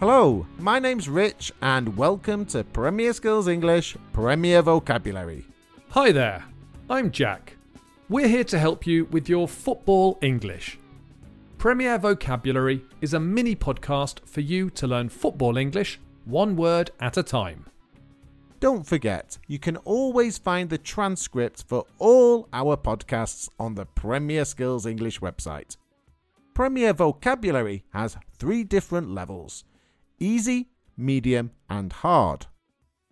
Hello, my name's Rich, and welcome to Premier Skills English Premier Vocabulary. Hi there, I'm Jack. We're here to help you with your football English. Premier Vocabulary is a mini podcast for you to learn football English one word at a time. Don't forget, you can always find the transcript for all our podcasts on the Premier Skills English website. Premier Vocabulary has three different levels easy, medium, and hard.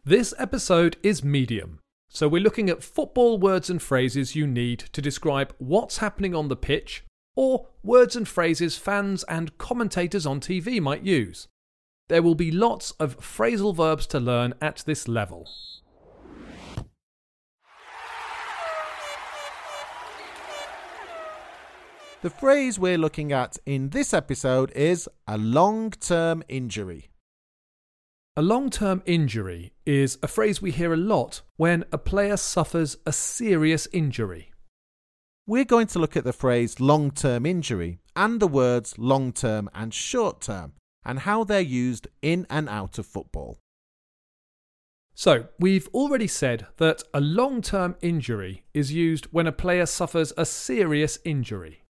This episode is medium, so we're looking at football words and phrases you need to describe what's happening on the pitch or words and phrases fans and commentators on TV might use. There will be lots of phrasal verbs to learn at this level. The phrase we're looking at in this episode is a long term injury. A long term injury is a phrase we hear a lot when a player suffers a serious injury. We're going to look at the phrase long term injury and the words long term and short term and how they're used in and out of football. So, we've already said that a long term injury is used when a player suffers a serious injury.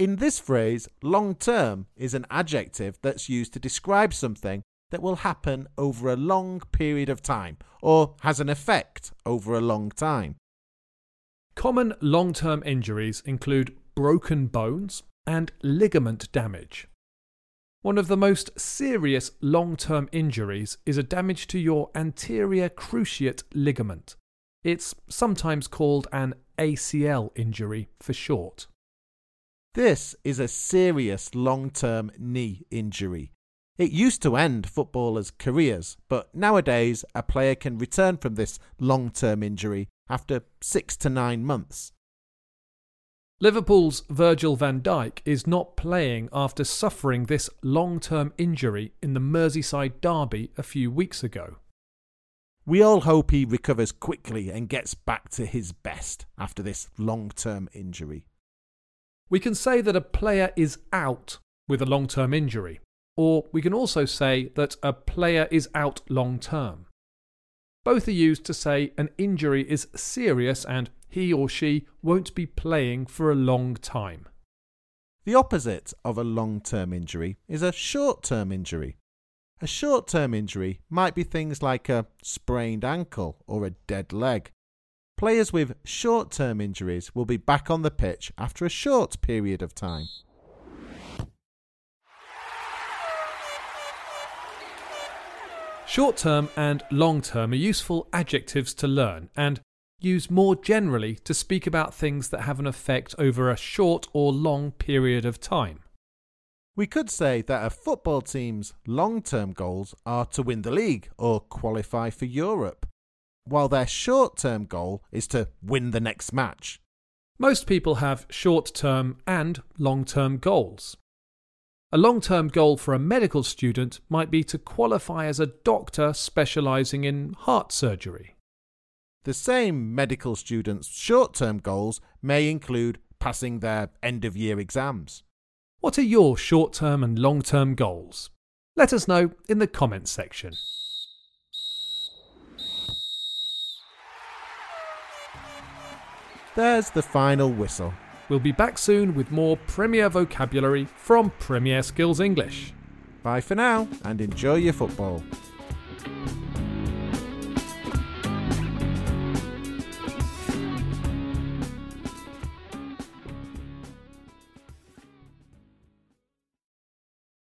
In this phrase, long term is an adjective that's used to describe something that will happen over a long period of time or has an effect over a long time. Common long term injuries include broken bones and ligament damage. One of the most serious long term injuries is a damage to your anterior cruciate ligament. It's sometimes called an ACL injury for short. This is a serious long term knee injury. It used to end footballers' careers, but nowadays a player can return from this long term injury after six to nine months. Liverpool's Virgil van Dijk is not playing after suffering this long term injury in the Merseyside derby a few weeks ago. We all hope he recovers quickly and gets back to his best after this long term injury. We can say that a player is out with a long term injury, or we can also say that a player is out long term. Both are used to say an injury is serious and he or she won't be playing for a long time. The opposite of a long term injury is a short term injury. A short term injury might be things like a sprained ankle or a dead leg. Players with short term injuries will be back on the pitch after a short period of time. Short term and long term are useful adjectives to learn and use more generally to speak about things that have an effect over a short or long period of time. We could say that a football team's long term goals are to win the league or qualify for Europe, while their short term goal is to win the next match. Most people have short term and long term goals. A long term goal for a medical student might be to qualify as a doctor specialising in heart surgery. The same medical students' short term goals may include passing their end of year exams. What are your short term and long term goals? Let us know in the comments section. There's the final whistle. We'll be back soon with more Premier vocabulary from Premier Skills English. Bye for now and enjoy your football.